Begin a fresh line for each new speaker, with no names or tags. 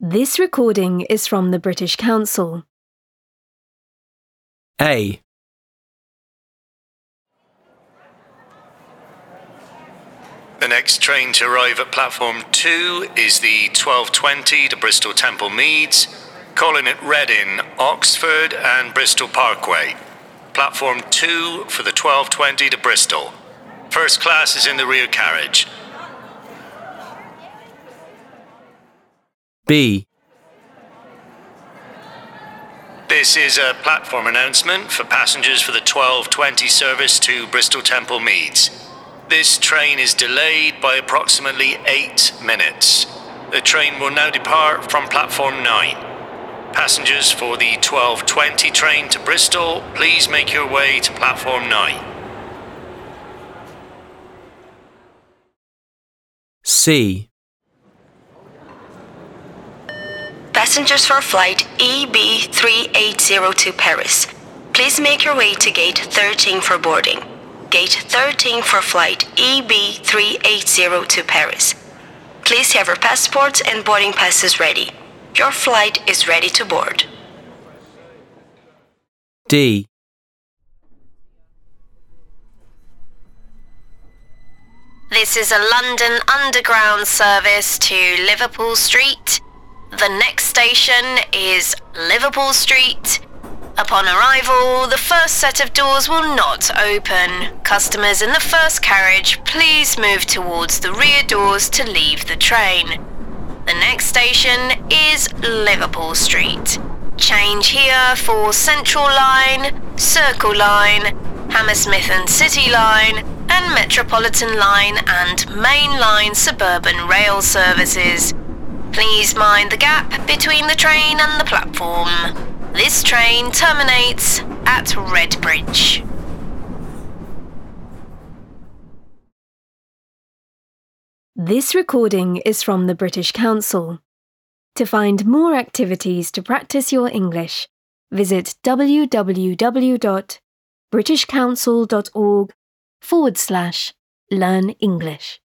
This recording is from the British Council.
A.
The next train to arrive at platform 2 is the 1220 to Bristol Temple Meads, calling at Reading, Oxford, and Bristol Parkway. Platform 2 for the 1220 to Bristol. First class is in the rear carriage.
B.
This is a platform announcement for passengers for the 1220 service to Bristol Temple Meads. This train is delayed by approximately 8 minutes. The train will now depart from platform 9. Passengers for the 1220 train to Bristol, please make your way to platform 9.
C.
Passengers for flight EB380 to Paris, please make your way to gate 13 for boarding. Gate 13 for flight EB380 to Paris. Please have your passports and boarding passes ready. Your flight is ready to board.
D.
This is a London Underground service to Liverpool Street. The next station is Liverpool Street. Upon arrival, the first set of doors will not open. Customers in the first carriage, please move towards the rear doors to leave the train. The next station is Liverpool Street. Change here for Central Line, Circle Line, Hammersmith and City Line, and Metropolitan Line and Main Line suburban rail services. Please mind the gap between the train and the platform. This train terminates at Redbridge.
This recording is from the British Council. To find more activities to practice your English, visit www.britishcouncil.org forward slash learn English.